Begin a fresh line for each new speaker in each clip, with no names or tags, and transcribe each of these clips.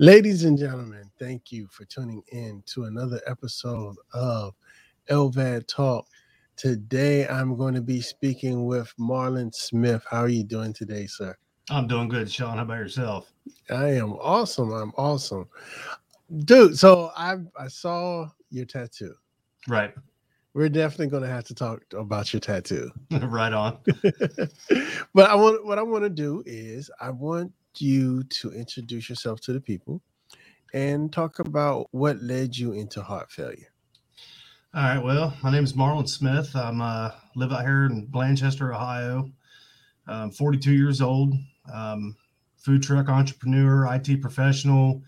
Ladies and gentlemen, thank you for tuning in to another episode of LVAD Talk. Today, I'm going to be speaking with Marlon Smith. How are you doing today, sir?
I'm doing good, Sean. How about yourself?
I am awesome. I'm awesome, dude. So I I saw your tattoo.
Right.
We're definitely going to have to talk about your tattoo.
right on.
but I want what I want to do is I want you to introduce yourself to the people and talk about what led you into heart failure.
All right. Well, my name is Marlon Smith. I'm uh, live out here in Blanchester, Ohio. I'm 42 years old. Um, food truck entrepreneur, IT professional,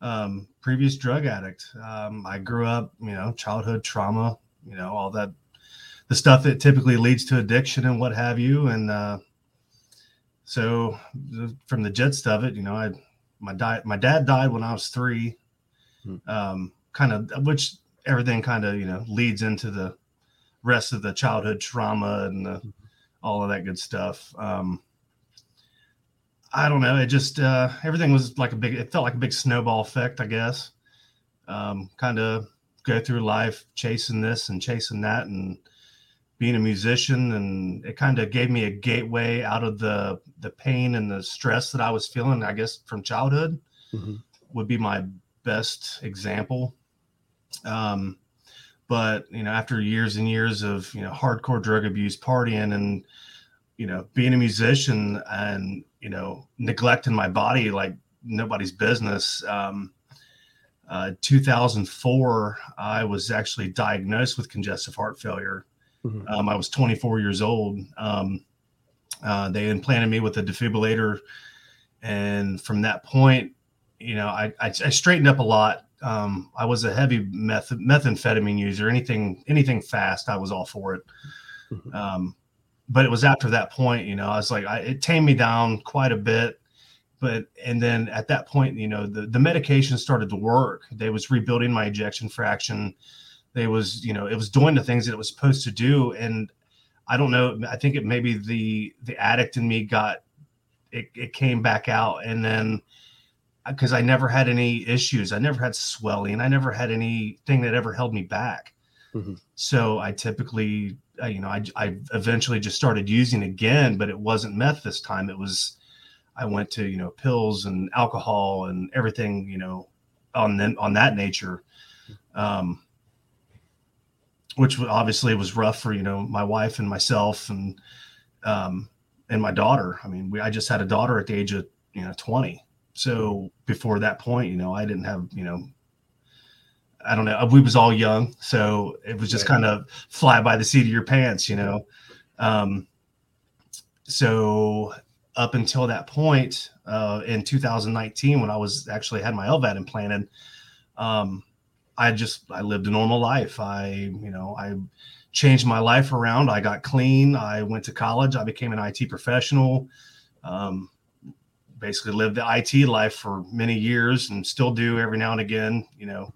um, previous drug addict. Um, I grew up, you know, childhood trauma, you know, all that, the stuff that typically leads to addiction and what have you. And uh, so from the gist of it, you know, I my dad my dad died when I was three. Hmm. Um, kind of which everything kind of you know leads into the rest of the childhood trauma and the, hmm. all of that good stuff. Um, I don't know. It just uh, everything was like a big. It felt like a big snowball effect, I guess. Um, kind of go through life chasing this and chasing that, and being a musician and it kind of gave me a gateway out of the the pain and the stress that I was feeling I guess from childhood mm-hmm. would be my best example um but you know after years and years of you know hardcore drug abuse partying and you know being a musician and you know neglecting my body like nobody's business um uh, 2004 i was actually diagnosed with congestive heart failure Mm-hmm. Um, I was 24 years old. Um, uh, they implanted me with a defibrillator, and from that point, you know, I, I, I straightened up a lot. Um, I was a heavy meth methamphetamine user. Anything anything fast, I was all for it. Mm-hmm. Um, but it was after that point, you know, I was like, I, it tamed me down quite a bit. But and then at that point, you know, the the medication started to work. They was rebuilding my ejection fraction they was you know it was doing the things that it was supposed to do. And i don't know i think it maybe the the addict in me got it, it came back out. And then because i never had any issues. I never had swelling. I never had anything that ever held me back. Mm-hmm. so i typically uh, you know I, I eventually just started using again but it wasn't meth this time. It was i went to you know pills and alcohol and everything you know on them on that nature. Um which obviously was rough for you know my wife and myself and um, and my daughter. I mean, we I just had a daughter at the age of you know 20. So before that point, you know, I didn't have you know. I don't know. We was all young, so it was just kind of fly by the seat of your pants, you know. Um, so up until that point uh, in 2019, when I was actually had my LVAD implanted, um, I just I lived a normal life. I you know I changed my life around. I got clean. I went to college. I became an IT professional. Um, basically lived the IT life for many years and still do every now and again. You know.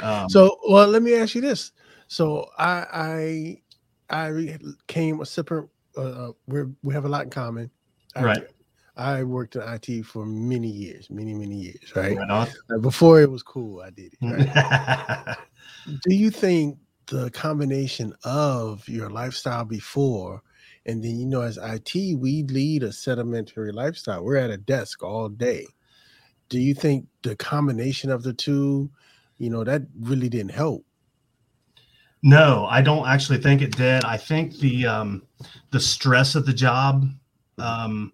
Um, so well, let me ask you this. So I I I came a separate. Uh, we we have a lot in common.
Right.
I worked in IT for many years, many, many years, right? right before it was cool, I did it. Right? Do you think the combination of your lifestyle before and then you know as IT, we lead a sedimentary lifestyle. We're at a desk all day. Do you think the combination of the two, you know, that really didn't help?
No, I don't actually think it did. I think the um the stress of the job um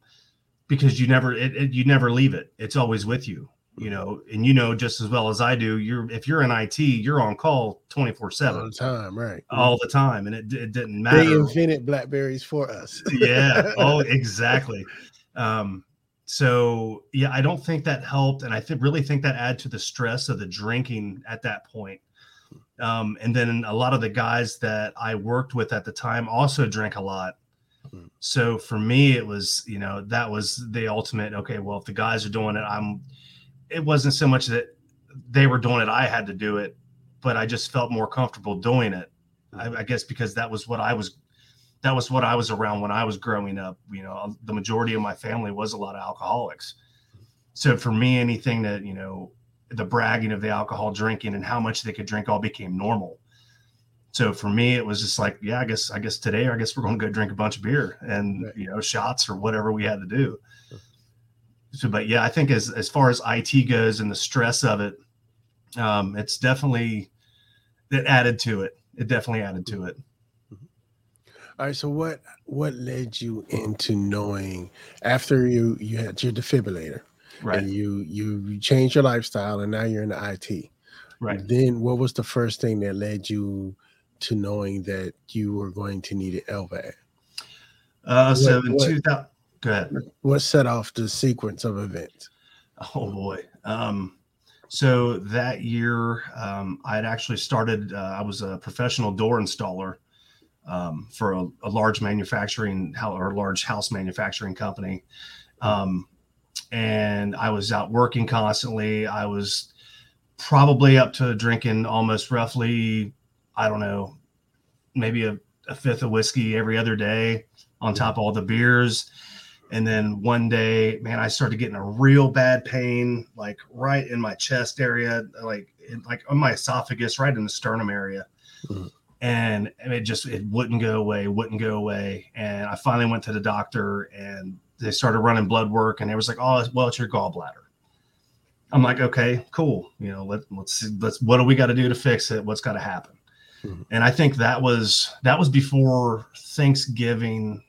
because you never it, it, you never leave it. It's always with you you know and you know just as well as i do you're if you're in it you're on call 24 7
all the time right.
All the time and it, it didn't matter.
they invented blackberries for us.
Yeah. Oh exactly. Um so yeah i don't think that helped and i th- really think that add to the stress of the drinking at that point. Um, and then a lot of the guys that I worked with at the time also drank a lot. So for me, it was, you know, that was the ultimate. Okay, well, if the guys are doing it, I'm. It wasn't so much that they were doing it; I had to do it, but I just felt more comfortable doing it. I, I guess because that was what I was that was what I was around when I was growing up. You know, um, the majority of my family was a lot of alcoholics. So for me, anything that, you know, the bragging of the alcohol drinking and how much they could drink all became normal. So for me, it was just like, yeah, I guess, I guess today, I guess we're going to go drink a bunch of beer and, right. you know, shots or whatever we had to do. So, but yeah, I think as, as far as IT goes and the stress of it, um, it's definitely, it added to it. It definitely added to it.
All right. So what what led you into knowing after you you had your defibrillator, right? And you you changed your lifestyle, and now you're in the IT,
right?
Then what was the first thing that led you to knowing that you were going to need an LVAD?
Uh, so in 2000, go ahead.
What set off the sequence of events?
Oh boy. Um, so that year, um, I had actually started. Uh, I was a professional door installer um, for a, a, large manufacturing or large house manufacturing company. Um, and I was out working constantly. I was probably up to drinking almost roughly, I don't know, maybe a, a fifth of whiskey every other day on top of all the beers. And then one day, man, I started getting a real bad pain, like right in my chest area, like like on my esophagus, right in the sternum area. Mm-hmm. And it just it wouldn't go away wouldn't go away. And i finally went to the doctor and they started running blood work and it was like oh well it's your gallbladder. I'm like okay cool. You know let, let's see let's what do we got to do to fix it? What's got to happen mm-hmm. and i think that was that was before thanksgiving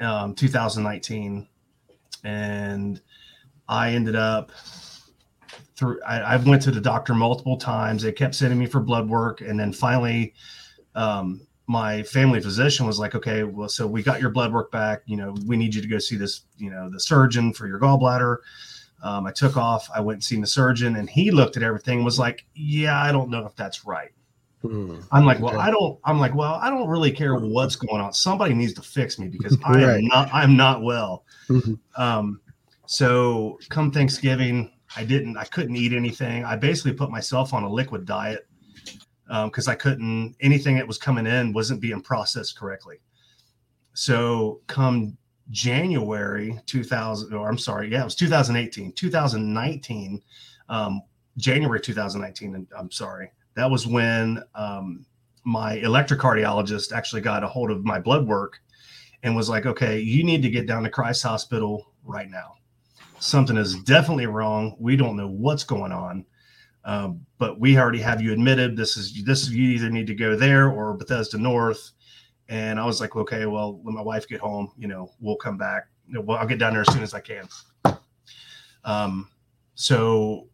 um, 2019 and i ended up through I, I, went to the doctor multiple times. They kept sending me for blood work, and then finally, um, my family physician was like, "Okay, well, so we got your blood work back. You know, we need you to go see this, you know, the surgeon for your gallbladder." Um, I took off. I went and seen the surgeon, and he looked at everything was like, "Yeah, I don't know if that's right." Hmm. I'm like, well, I don't. I'm like, well, I don't really care what's going on. Somebody needs to fix me because I right. am not. I'm not well. Mm-hmm. Um, so come Thanksgiving, I didn't, I couldn't eat anything. I basically put myself on a liquid diet because um, I couldn't, anything that was coming in wasn't being processed correctly. So come January 2000, or I'm sorry, yeah, it was 2018, 2019, um, January 2019. and I'm sorry. That was when um, my electrocardiologist actually got a hold of my blood work and was like, okay, you need to get down to Christ Hospital right now something is definitely wrong. We don't know what's going on, um, but we already have you admitted. This is this. You either need to go there or Bethesda North. And I was like, okay, well, when my wife get home, you know, we'll come back. Well, I'll get down there as soon as I can. Um, so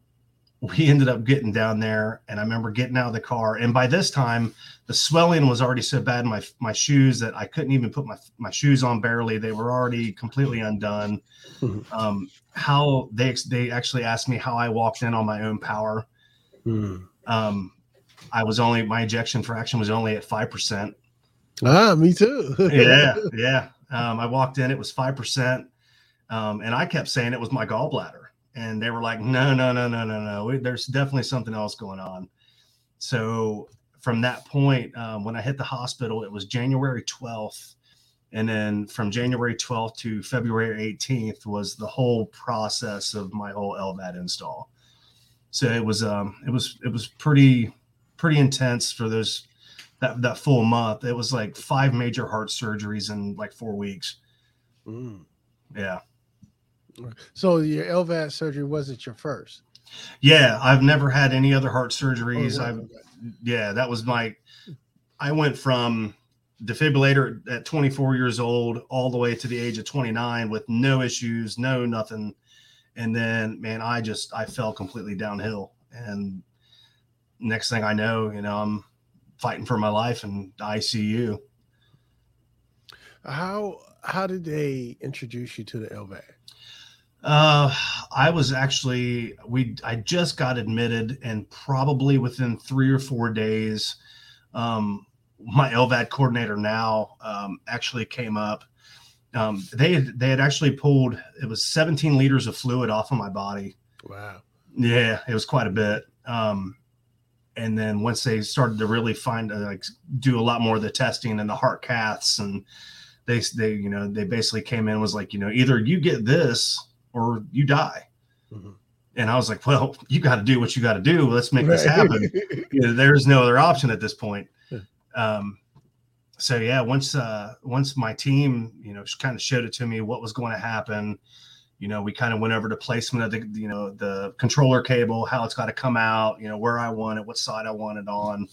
we ended up getting down there and I remember getting out of the car. And by this time, the swelling was already so bad in my my shoes that I couldn't even put my my shoes on barely. They were already completely undone. Mm-hmm. Um, how they they actually asked me how I walked in on my own power. Mm. Um, I was only my ejection fraction was only at five percent.
Ah, me too.
yeah, yeah. Um, I walked in, it was five percent, um, and I kept saying it was my gallbladder and they were like, no, no, no, no, no, no. There's definitely something else going on. So from that point, um, when I hit the hospital, it was January 12th. And then from January 12th to February 18th was the whole process of my whole LVAD install. So it was um it was it was pretty pretty intense for those that that full month. It was like five major heart surgeries in like four weeks. Mm. Yeah.
So your LVAD surgery wasn't your first.
Yeah, I've never had any other heart oh, surgeries. Oh, I've okay. yeah, that was my. I went from defibrillator at 24 years old all the way to the age of 29 with no issues, no nothing, and then man, I just I fell completely downhill. And next thing I know, you know, I'm fighting for my life in ICU.
How how did they introduce you to the LVAD?
Uh, I was actually we I just got admitted, and probably within three or four days, um, my LVAD coordinator now um, actually came up. Um, they had, they had actually pulled it was 17 liters of fluid off of my body.
Wow.
Yeah, it was quite a bit. Um, and then once they started to really find uh, like do a lot more of the testing and the heart caths and they they you know they basically came in was like you know either you get this or you die. Mm-hmm. And I was like, well, you got to do what you got to do. Let's make right. this happen. you know, there's no other option at this point. Um, so yeah, once uh, once my team, you know, kind of showed it to me what was going to happen, you know, we kind of went over to placement of the, you know, the controller cable, how it's got to come out, you know, where I want it, what side I want it on.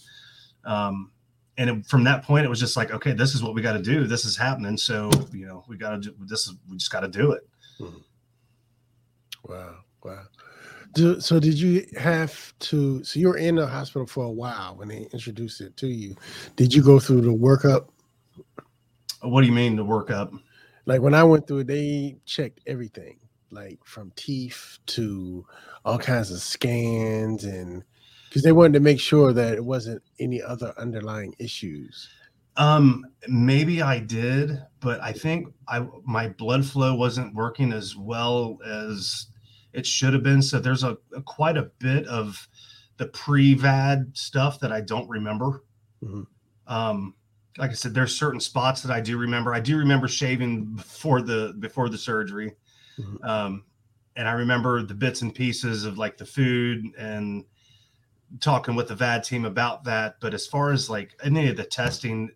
Um, and it, from that point, it was just like, okay, this is what we got to do. This is happening. So, you know, we got to do this. Is we just got to do it.
Mm-hmm. Wow. Wow. Do, so did you have to so you were in the hospital for a while when they introduced it to you did you go through the workup
what do you mean the workup
like when i went through it they checked everything like from teeth to all kinds of scans and because they wanted to make sure that it wasn't any other underlying issues
um maybe i did but i think i my blood flow wasn't working as well as it should have been. So there's a, a quite a bit of the pre-VAD stuff that I don't remember. Mm-hmm. Um, like I said, there's certain spots that I do remember. I do remember shaving before the before the surgery, mm-hmm. um, and I remember the bits and pieces of like the food and talking with the VAD team about that. But as far as like any of the testing,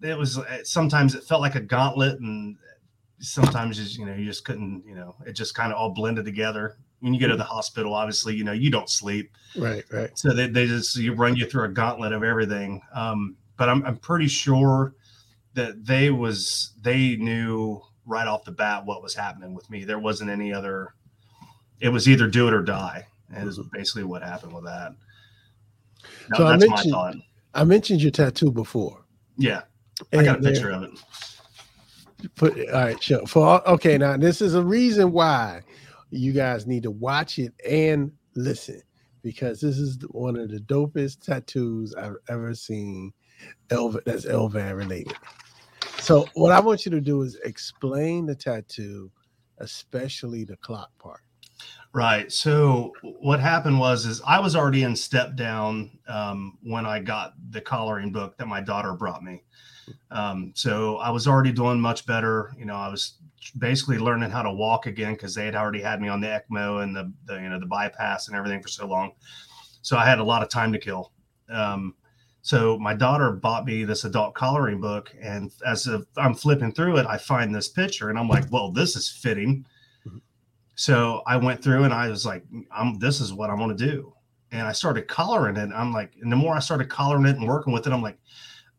it was sometimes it felt like a gauntlet, and sometimes just you know you just couldn't you know it just kind of all blended together. When you go to the hospital obviously you know you don't sleep.
Right right.
So they, they just you run you through a gauntlet of everything. Um, but I'm, I'm pretty sure that they was they knew right off the bat what was happening with me. There wasn't any other it was either do it or die and is mm-hmm. basically what happened with that.
So I mentioned, I mentioned your tattoo before.
Yeah. I got a picture of it
Put all right, sure. For okay, now this is a reason why you guys need to watch it and listen because this is one of the dopest tattoos I've ever seen. LVAD, that's LVAD related. So what I want you to do is explain the tattoo, especially the clock part.
Right. So what happened was is I was already in step down um, when I got the collaring book that my daughter brought me. Um, so I was already doing much better. You know, I was basically learning how to walk again because they had already had me on the ECMO and the, the, you know the bypass and everything for so long. So I had a lot of time to kill. Um, so my daughter bought me this adult collaring book, and as I'm flipping through it, I find this picture, and I'm like, "Well, this is fitting." Mm-hmm. So I went through and I was like, "I'm this is what I want to do," and I started collaring it. I'm like, and the more I started collaring it and working with it, I'm like,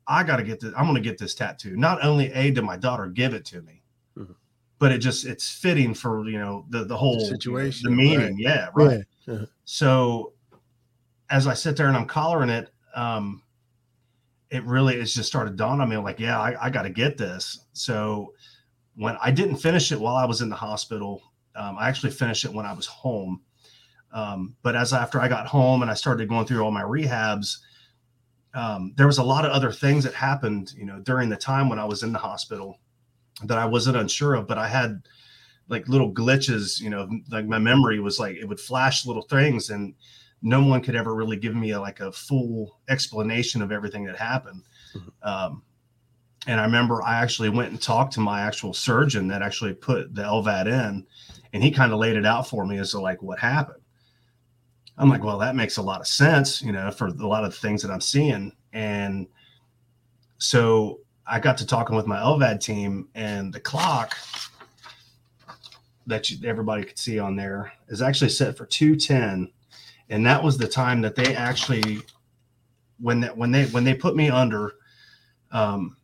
I got to get this. I'm going to get this tattoo. Not only a did my daughter give it to me, mm-hmm. but it just it's fitting for you know the the whole the situation, the meaning. Right. Yeah, right. Yeah. Uh-huh. So as I sit there and I'm collaring it, um, it really it's just started dawning on me like, yeah, I, I got to get this. So when I didn't finish it while I was in the hospital, um, I actually finished it when I was home. Um, but as after I got home and I started going through all my rehabs um, there was a lot of other things that happened, you know, during the time when I was in the hospital that I wasn't unsure of, but I had like little glitches, you know, like my memory was like it would flash little things and no one could ever really give me a, like a full explanation of everything that happened. Mm-hmm. Um, and I remember I actually went and talked to my actual surgeon that actually put the LVAD in, and he kind of laid it out for me as to like what happened. I'm like, well, that makes a lot of sense, you know, for a lot of things that I'm seeing. And so I got to talking with my LVAD team, and the clock that you, everybody could see on there is actually set for 210. And that was the time that they actually, when that, when they, when they put me under, um,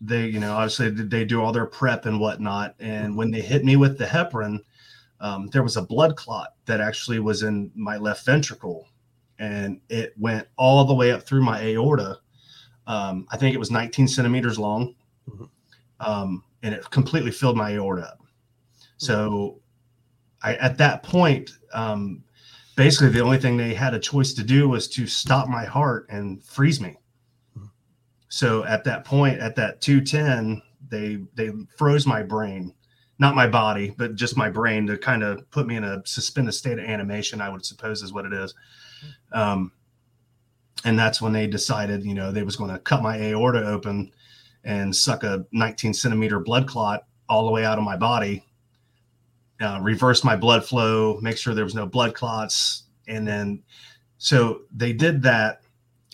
they, you know, obviously they do all their prep and whatnot. And when they hit me with the heparin, um, there was a blood clot that actually was in my left ventricle and it went all the way up through my aorta. Um, I think it was 19 centimeters long, mm-hmm. um, and it completely filled my aorta up. So I, at that point, um, basically the only thing they had a choice to do was to stop my heart and freeze me. So at that point, at that 210, they they froze my brain, not my body, but just my brain to kind of put me in a suspended state of animation. I would suppose is what it is. Um, and that's when they decided, you know, they was going to cut my aorta open and suck a 19 centimeter blood clot all the way out of my body, uh, reverse my blood flow, make sure there was no blood clots, and then so they did that.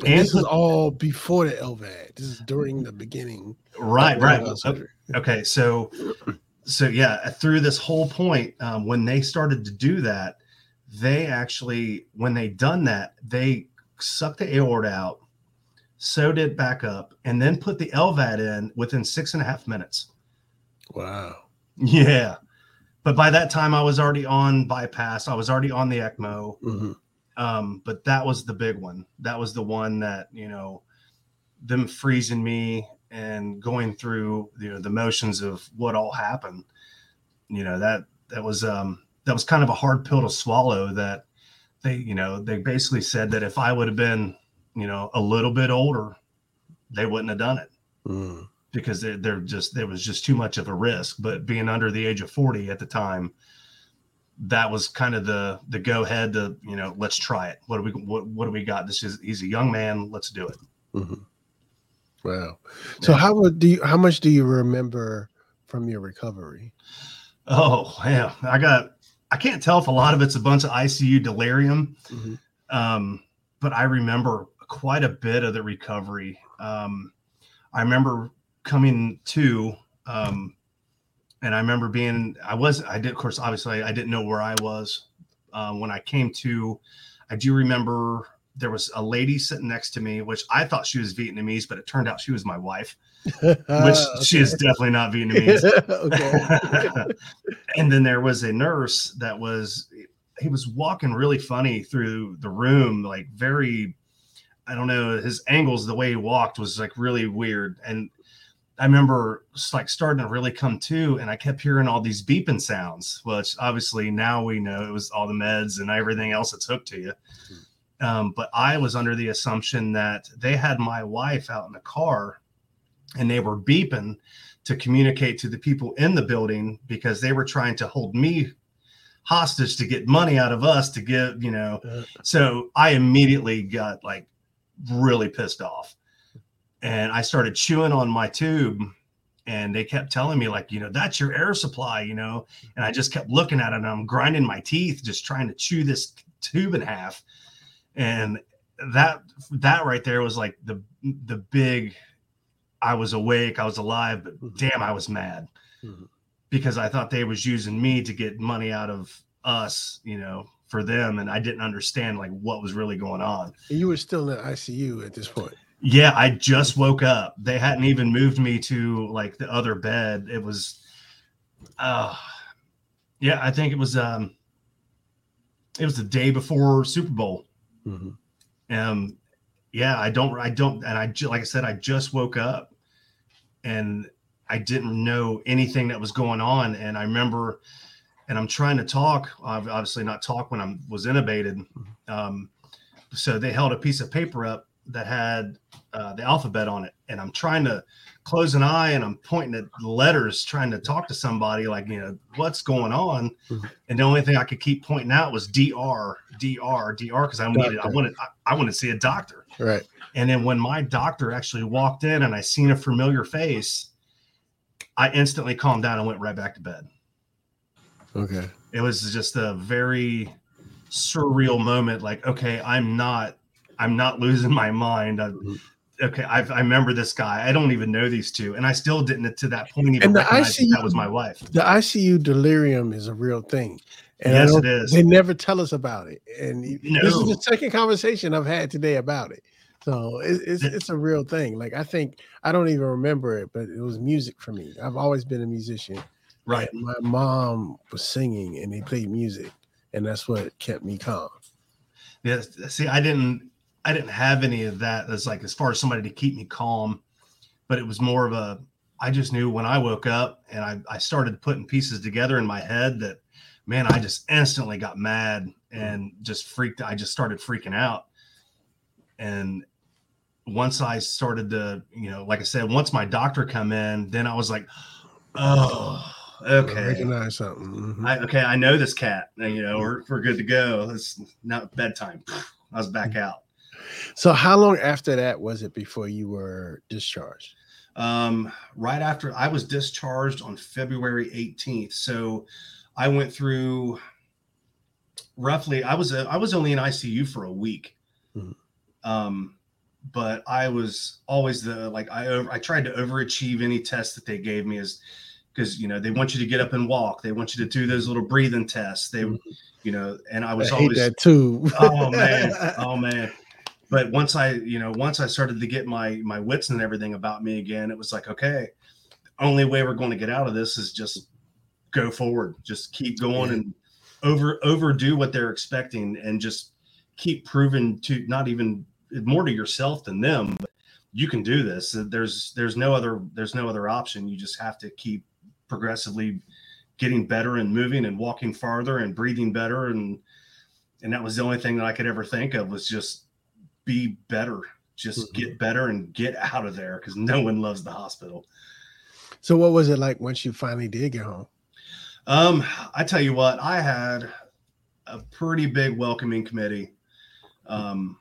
And, and this is all before the LVAD. This is during the beginning.
Right, right. Okay, okay, so so yeah, through this whole point, um, when they started to do that, they actually, when they done that, they sucked the aorta out, sewed it back up, and then put the LVAD in within six and a half minutes.
Wow.
Yeah. But by that time, I was already on bypass. I was already on the ECMO. Mm-hmm. Um, but that was the big one. That was the one that, you know, them freezing me and going through, you know, the motions of what all happened. You know, that, that was, um, that was kind of a hard pill to swallow that they, you know, they basically said that if I would have been, you know, a little bit older, they wouldn't have done it mm. because they, they're just, there was just too much of a risk. But being under the age of 40 at the time, that was kind of the the go ahead to you know let's try it what do we what, what do we got this is he's a young man let's do it mm-hmm.
Wow so yeah. how do you how much do you remember from your recovery
oh yeah i got I can't tell if a lot of it's a bunch of ICU delirium, mm-hmm. um, but I remember quite a bit of the recovery. Um, I remember coming to, um, and I remember being, I was, I did, of course, obviously, I didn't know where I was uh, when I came to. I do remember there was a lady sitting next to me, which I thought she was Vietnamese, but it turned out she was my wife which okay. she is definitely not Vietnamese. and then there was a nurse that was he was walking really funny through the room, like very I don't know, his angles, the way he walked was like really weird. And I remember like starting to really come to, and I kept hearing all these beeping sounds, which obviously now we know it was all the meds and everything else that's hooked to you. Hmm. Um, but I was under the assumption that they had my wife out in the car and they were beeping to communicate to the people in the building because they were trying to hold me hostage to get money out of us to give, you know. So I immediately got like really pissed off. And I started chewing on my tube and they kept telling me like, you know, that's your air supply, you know. And I just kept looking at it and I'm grinding my teeth just trying to chew this tube in half. And that that right there was like the the big I was awake, I was alive, but mm-hmm. damn, I was mad mm-hmm. because I thought they was using me to get money out of us, you know, for them, and I didn't understand like what was really going on.
You were still in the ICU at this point.
Yeah, I just woke up. They hadn't even moved me to like the other bed. It was, uh, yeah, I think it was um, it was the day before Super Bowl. Mm-hmm. Um, yeah, I don't, I don't, and I like I said, I just woke up, and I didn't know anything that was going on. And I remember, and I'm trying to talk, I've obviously not talk when I was intubated. Mm-hmm. Um, so they held a piece of paper up that had uh, the alphabet on it, and I'm trying to close an eye and I'm pointing at letters, trying to talk to somebody, like you know what's going on. Mm-hmm. And the only thing I could keep pointing out was DR, DR, DR, because I needed, I wanted, I, I wanted to see a doctor.
Right.
And then when my doctor actually walked in and I seen a familiar face, I instantly calmed down and went right back to bed.
Okay.
It was just a very surreal moment. Like, okay, I'm not, I'm not losing my mind. I, mm-hmm. Okay, I've, i remember this guy. I don't even know these two, and I still didn't to that point even and the ICU, that was my wife.
The ICU delirium is a real thing.
And yes, it is.
They never tell us about it, and no. this is the second conversation I've had today about it. So it, it's it's a real thing. Like I think I don't even remember it, but it was music for me. I've always been a musician.
Right.
And my mom was singing and they played music, and that's what kept me calm.
Yes. See, I didn't I didn't have any of that as like as far as somebody to keep me calm, but it was more of a I just knew when I woke up and I, I started putting pieces together in my head that man, I just instantly got mad and just freaked. I just started freaking out. And once I started to, you know, like I said, once my doctor come in, then I was like, oh, okay.
Recognize something. Mm-hmm.
I, okay, I know this cat. And you know, we're, we're good to go. It's not bedtime. I was back out.
So, how long after that was it before you were discharged?
Um, right after I was discharged on February 18th. So, I went through roughly. I was a, I was only in ICU for a week. Mm-hmm. Um, but I was always the like I over, I tried to overachieve any test that they gave me as because you know they want you to get up and walk. They want you to do those little breathing tests. They, mm-hmm. you know, and I was
I
always
that too.
oh man, oh man. But once I, you know, once I started to get my my wits and everything about me again, it was like, okay, only way we're going to get out of this is just go forward, just keep going yeah. and over overdo what they're expecting, and just keep proving to not even more to yourself than them. But you can do this. There's there's no other there's no other option. You just have to keep progressively getting better and moving and walking farther and breathing better and and that was the only thing that I could ever think of was just be better just mm-hmm. get better and get out of there because no one loves the hospital
so what was it like once you finally did get home
um i tell you what i had a pretty big welcoming committee um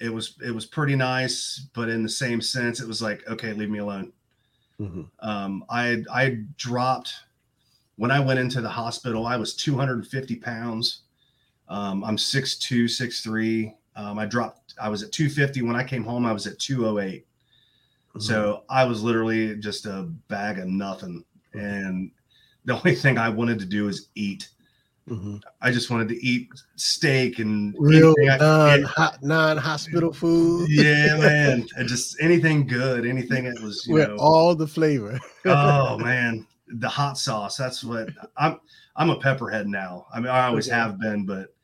it was it was pretty nice but in the same sense it was like okay leave me alone Mm-hmm. Um, I I dropped when I went into the hospital. I was 250 pounds. Um, I'm 6'2", 6'3". Um, I dropped. I was at 250 when I came home. I was at 208. Mm-hmm. So I was literally just a bag of nothing. And the only thing I wanted to do is eat. Mm-hmm. I just wanted to eat steak and
real non non hospital food.
Yeah, man. just anything good, anything that was you
with
know,
all the flavor.
oh man, the hot sauce. That's what I'm. I'm a pepperhead now. I mean, I always have been, but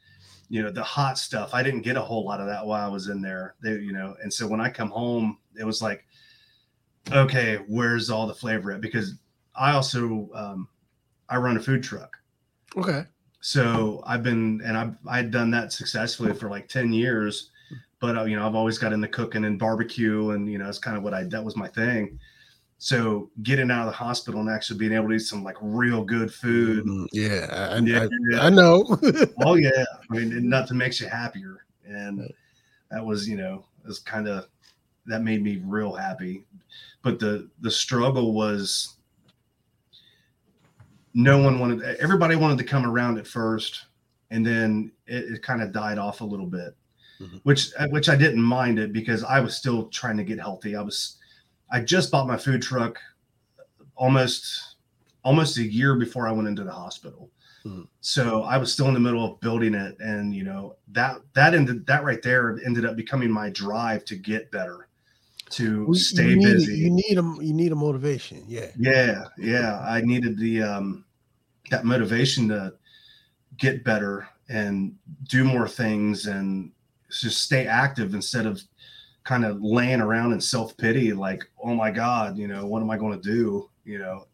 you know, the hot stuff. I didn't get a whole lot of that while I was in there. They, you know, and so when I come home, it was like, okay, where's all the flavor at? Because I also um, I run a food truck.
Okay
so I've been and I've I'd done that successfully for like 10 years but uh, you know I've always got into cooking and barbecue and you know it's kind of what I that was my thing so getting out of the hospital and actually being able to eat some like real good food.
Mm, yeah I, yeah, I, I know.
Oh yeah. I mean nothing makes you happier. And that was you know it was kind of that made me real happy. But the the struggle was no one wanted everybody wanted to come around at first and then it, it kind of died off a little bit mm-hmm. which which i didn't mind it because i was still trying to get healthy. I was i just bought my food truck almost almost a year before i went into the hospital mm-hmm. so i was still in the middle of building it and you know that that ended that right there ended up becoming my drive to get better to stay
you need,
busy.
You need a you need a motivation. Yeah.
Yeah, yeah. I needed the um that motivation to get better and do more things and just stay active instead of kind of laying around in self-pity like oh my god you know what am i going to do you know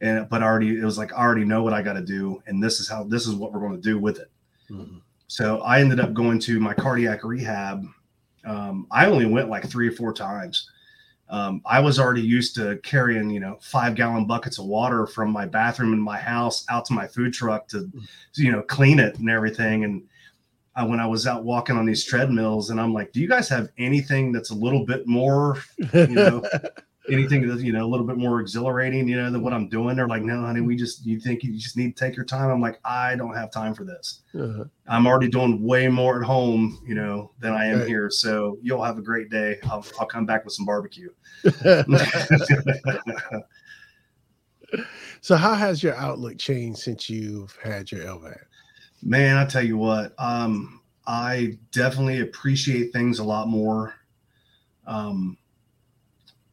and but already it was like i already know what i got to do and this is how this is what we're going to do with it mm-hmm. so i ended up going to my cardiac rehab um, I only went like three or four times. Um, I was already used to carrying, you know, five gallon buckets of water from my bathroom in my house out to my food truck to, you know, clean it and everything. And I, when I was out walking on these treadmills, and I'm like, do you guys have anything that's a little bit more, you know, anything that's you know a little bit more exhilarating, you know, than what I'm doing. They're like, no, honey, we just you think you just need to take your time. I'm like, I don't have time for this. Uh-huh. I'm already doing way more at home, you know, than I am right. here. So you'll have a great day. I'll, I'll come back with some barbecue.
so how has your outlook changed since you've had your LVAD?
Man, I tell you what, um, I definitely appreciate things a lot more. Um,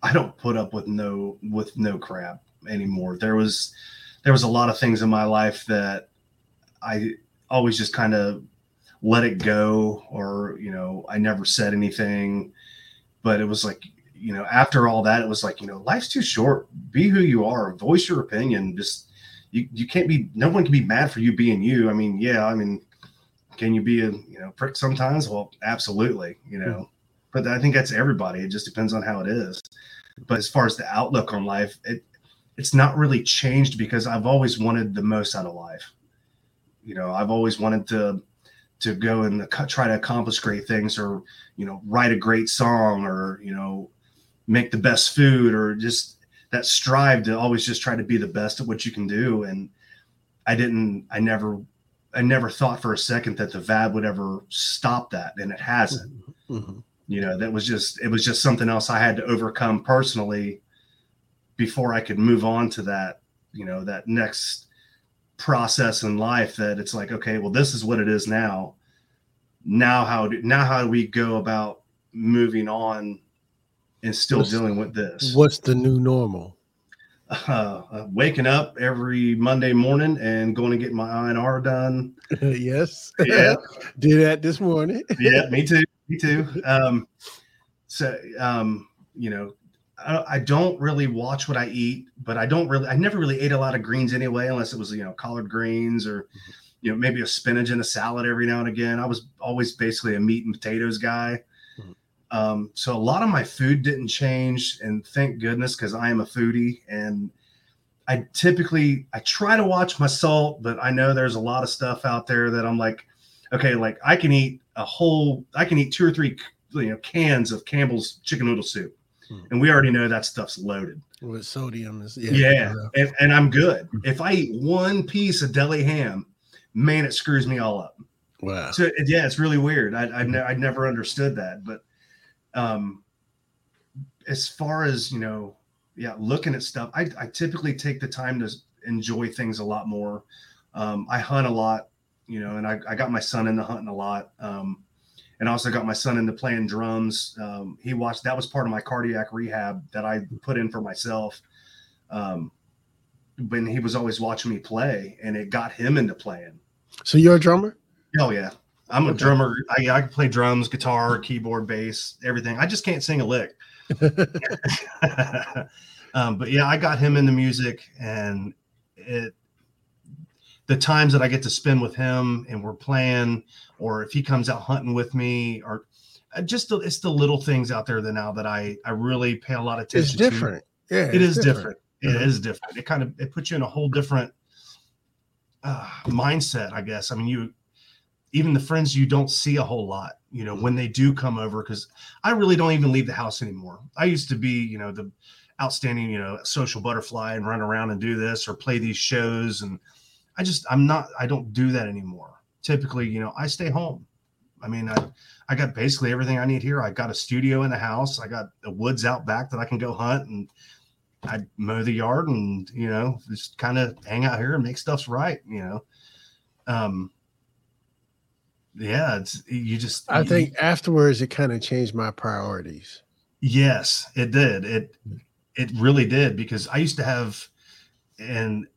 I don't put up with no with no crap anymore. There was there was a lot of things in my life that I always just kind of let it go or you know I never said anything but it was like you know after all that it was like you know life's too short be who you are voice your opinion just you, you can't be no one can be mad for you being you. I mean, yeah, I mean, can you be a you know prick sometimes? Well, absolutely, you know. Mm-hmm. But I think that's everybody. It just depends on how it is. But as far as the outlook on life, it it's not really changed because I've always wanted the most out of life. You know, I've always wanted to to go and try to accomplish great things or you know write a great song or you know make the best food or just that strive to always just try to be the best at what you can do and i didn't i never i never thought for a second that the VAD would ever stop that and it hasn't mm-hmm. mm-hmm. you know that was just it was just something else i had to overcome personally before i could move on to that you know that next process in life that it's like okay well this is what it is now now how do now how do we go about moving on and still what's, dealing with this.
what's the new normal?
Uh, uh, waking up every monday morning and going to get my inr done.
Yes. Yeah. Did that this morning.
Yeah me too me too. Um so um you know I, I don't really watch what I eat, but I don't really, I never really ate a lot of greens anyway, unless it was, you know, collard greens or, mm-hmm. you know, maybe a spinach and a salad every now and again. I was always basically a meat and potatoes guy. Um, so a lot of my food didn't change, and thank goodness because I am a foodie and I typically I try to watch my salt, but I know there's a lot of stuff out there that I'm like, okay, like I can eat a whole, I can eat two or three, you know, cans of Campbell's chicken noodle soup Hmm. and we already know that stuff's loaded
with sodium. Is,
yeah, yeah. And, and, I'm good. Hmm. If I eat one piece of deli ham, man, it screws me all up.
Wow.
So yeah, it's really weird. I I, ne- I never understood that, but um, as far as you know, yeah, looking at stuff, I I typically take the time to enjoy things a lot more. Um, I hunt a lot, you know, and I, I got my son into hunting a lot. Um, and also got my son into playing drums. Um, he watched that was part of my cardiac rehab that I put in for myself. Um, when he was always watching me play, and it got him into playing.
So you're a drummer?
Oh yeah, I'm a drummer. I, I can play drums, guitar, keyboard, bass, everything. I just can't sing a lick. um, but yeah, I got him into music, and it the times that I get to spend with him and we're playing, or if he comes out hunting with me, or uh, just the, it's the little things out there that now that I I really pay a lot of attention. To.
It's different.
To. Yeah, it is different. different. It is different. It kind of it puts you in a whole different uh, mindset, I guess. I mean, you even the friends you don't see a whole lot, you know, when they do come over, because I really don't even leave the house anymore. I used to be, you know, the outstanding, you know, social butterfly and run around and do this or play these shows and I just I'm not I don't do that anymore. Typically, you know, I stay home. I mean, I I got basically everything I need here. I got a studio in the house. I got the woods out back that I can go hunt and I mow the yard and you know just kind of hang out here and make stuff's right. You know, um, yeah, it's you just.
I you, think afterwards it kind of changed my priorities.
Yes, it did. It it really did because I used to have, and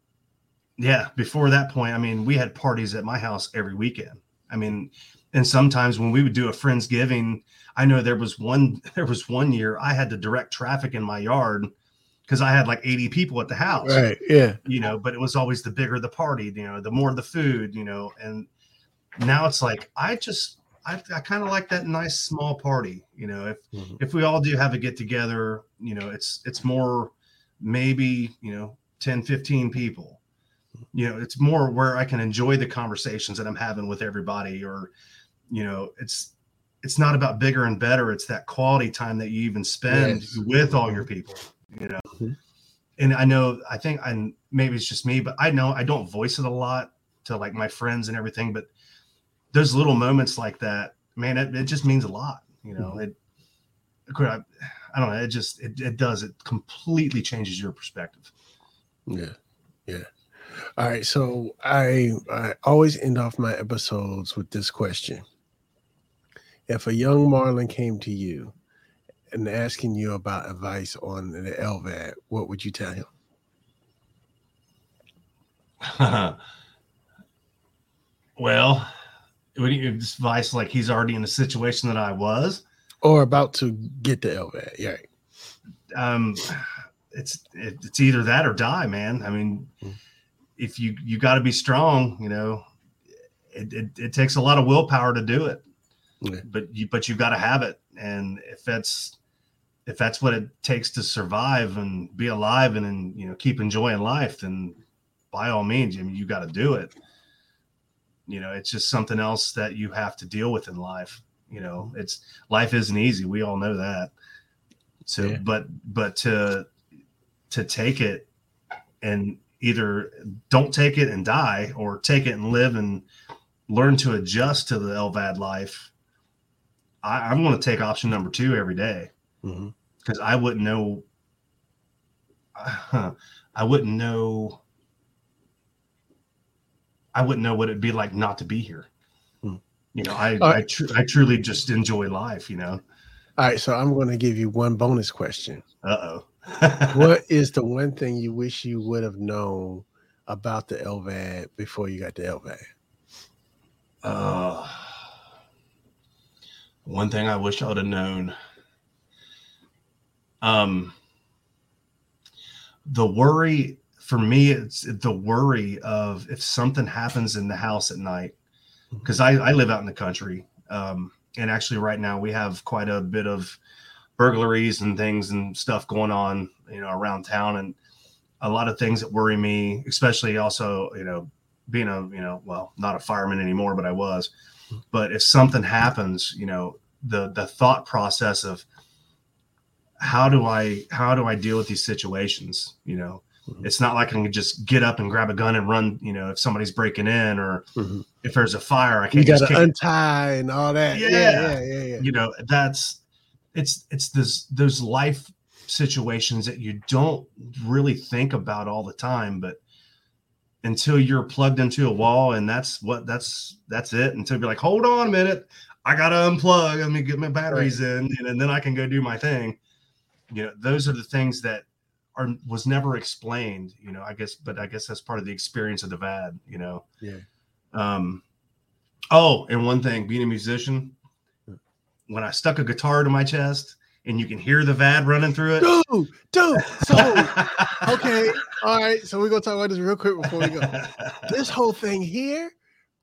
yeah, before that point, I mean, we had parties at my house every weekend. I mean, and sometimes when we would do a friendsgiving, I know there was one there was one year I had to direct traffic in my yard because I had like 80 people at the house.
Right. Yeah.
You know, but it was always the bigger the party, you know, the more the food, you know, and now it's like I just I, I kind of like that nice small party, you know. If mm-hmm. if we all do have a get together, you know, it's it's more maybe, you know, 10, 15 people you know it's more where i can enjoy the conversations that i'm having with everybody or you know it's it's not about bigger and better it's that quality time that you even spend yes. with all your people you know mm-hmm. and i know i think and maybe it's just me but i know i don't voice it a lot to like my friends and everything but those little moments like that man it, it just means a lot you know mm-hmm. it I, I don't know it just it, it does it completely changes your perspective
yeah yeah all right, so I I always end off my episodes with this question. If a young Marlon came to you and asking you about advice on the LVAD, what would you tell him?
well, would you advice like he's already in the situation that I was,
or about to get the LVAD? Yeah.
Um, it's it, it's either that or die, man. I mean. Mm-hmm if you you got to be strong, you know, it, it, it, takes a lot of willpower to do it. Yeah. But you but you've got to have it, and if that's if that's what it takes to survive and be alive and, and you know keep enjoying life, then by all means, I mean you got to do it. You know, it's just something else that you have to deal with in life. You know, it's life isn't easy. We all know that. So, yeah. but but to to take it and either don't take it and die, or take it and live and learn to adjust to the LVAD life. I, am going to take option number two every day because mm-hmm. I wouldn't know. I wouldn't know. I wouldn't know what it'd be like not to be here. Hmm. You know, I I, tr- I truly just enjoy life. You know.
All right, so I'm going to give you one bonus question.
Uh
oh. what is the one thing you wish you would have known about the LVAD before you got the LVAD?
Uh, one thing I wish I would have known. Um, the worry for me, it's the worry of if something happens in the house at night, because I, I live out in the country. Um, and actually, right now we have quite a bit of burglaries and things and stuff going on, you know, around town, and a lot of things that worry me, especially also, you know, being a you know well not a fireman anymore but i was. But if something happens you know the the thought process of how do i how do i deal with these situations you know mm-hmm. it's not like i can just get up and grab a gun and run you know if somebody's breaking in or mm-hmm. if there's a fire i can't
you gotta untie and all that
yeah. yeah yeah yeah you know that's it's it's this those life situations that you don't really think about all the time but until you're plugged into a wall and that's what that's that's it until you're like hold on a minute i gotta unplug let me get my batteries right. in and, and then i can go do my thing you know those are the things that are was never explained you know i guess but i guess that's part of the experience of the vad you know
yeah
um oh and one thing being a musician when i stuck a guitar to my chest and you can hear the vad running through it.
Dude, dude. So okay, all right. So we're gonna talk about this real quick before we go. this whole thing here,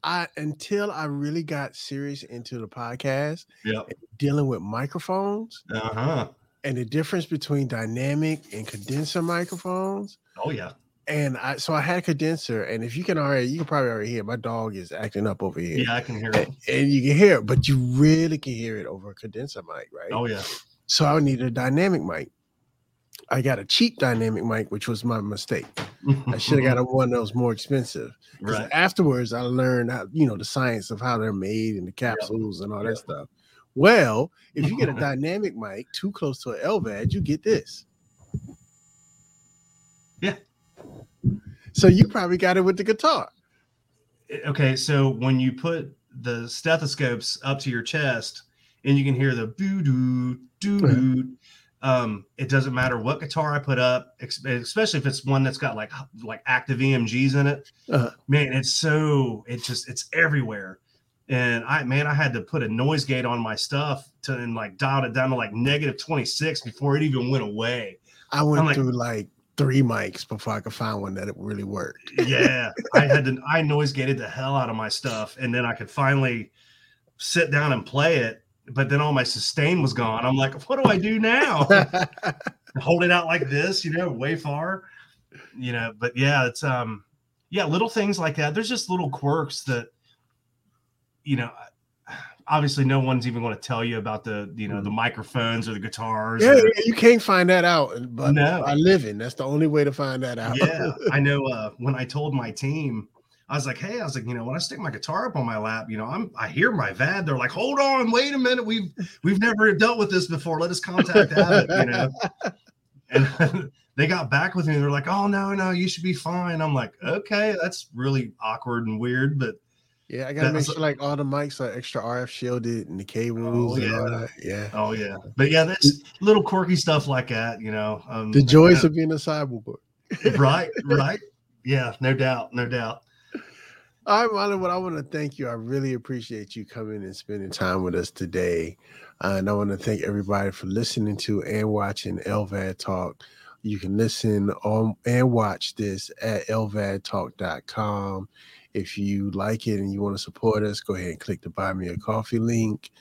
I until I really got serious into the podcast,
yeah,
dealing with microphones,
uh-huh,
and the difference between dynamic and condenser microphones.
Oh yeah.
And I so I had a condenser, and if you can already, you can probably already hear my dog is acting up over here.
Yeah, I can hear it,
and, and you can hear it, but you really can hear it over a condenser mic, right?
Oh yeah.
So I needed a dynamic mic. I got a cheap dynamic mic, which was my mistake. I should have got a one that was more expensive.
Right.
Afterwards, I learned how you know the science of how they're made and the capsules and all that stuff. Well, if you get a dynamic mic too close to an LVAD, you get this.
Yeah.
So you probably got it with the guitar.
Okay, so when you put the stethoscopes up to your chest, and you can hear the boo doo doo doo. Um, it doesn't matter what guitar I put up, especially if it's one that's got like like active EMGs in it. Uh-huh. Man, it's so it just it's everywhere. And I man, I had to put a noise gate on my stuff to and like dial it down to like negative 26 before it even went away.
I went like, through like three mics before I could find one that it really worked.
yeah. I had to I noise gated the hell out of my stuff and then I could finally sit down and play it but then all my sustain was gone. I'm like, what do I do now? Hold it out like this, you know, way far, you know. But yeah, it's um, yeah, little things like that. There's just little quirks that, you know, obviously no one's even going to tell you about the you know the mm. microphones or the guitars.
Yeah,
or,
yeah you can't find that out. But no. I live in that's the only way to find that out.
yeah, I know. Uh, when I told my team I was like, hey, I was like, you know, when I stick my guitar up on my lap, you know, I'm I hear my VAD. They're like, hold on, wait a minute. We've we've never dealt with this before. Let us contact Abbott, you know. And they got back with me. They're like, oh no, no, you should be fine. I'm like, okay, that's really awkward and weird, but
yeah, I gotta make sure like all the mics are extra RF shielded and the cables oh, yeah. and all that. Yeah.
Oh yeah. But yeah, that's little quirky stuff like that, you know.
Um, the joys of being a cyborg.
right, right. Yeah, no doubt, no doubt.
All right, Marlon, well, I want to thank you. I really appreciate you coming and spending time with us today. Uh, and I want to thank everybody for listening to and watching LVAD Talk. You can listen on and watch this at lvadtalk.com. If you like it and you want to support us, go ahead and click the buy me a coffee link.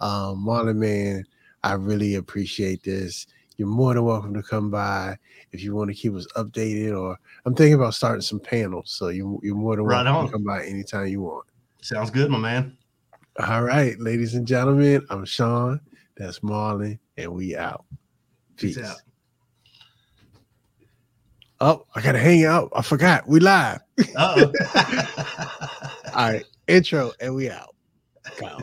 Um, Marlon, man, I really appreciate this. You're more than welcome to come by if you want to keep us updated. Or I'm thinking about starting some panels, so you, you're more than welcome right to come by anytime you want.
Sounds good, my man.
All right, ladies and gentlemen, I'm Sean. That's Marlon, and we out. Peace. Peace out. Oh, I gotta hang out. I forgot. We live. All right. Intro and we out. Go.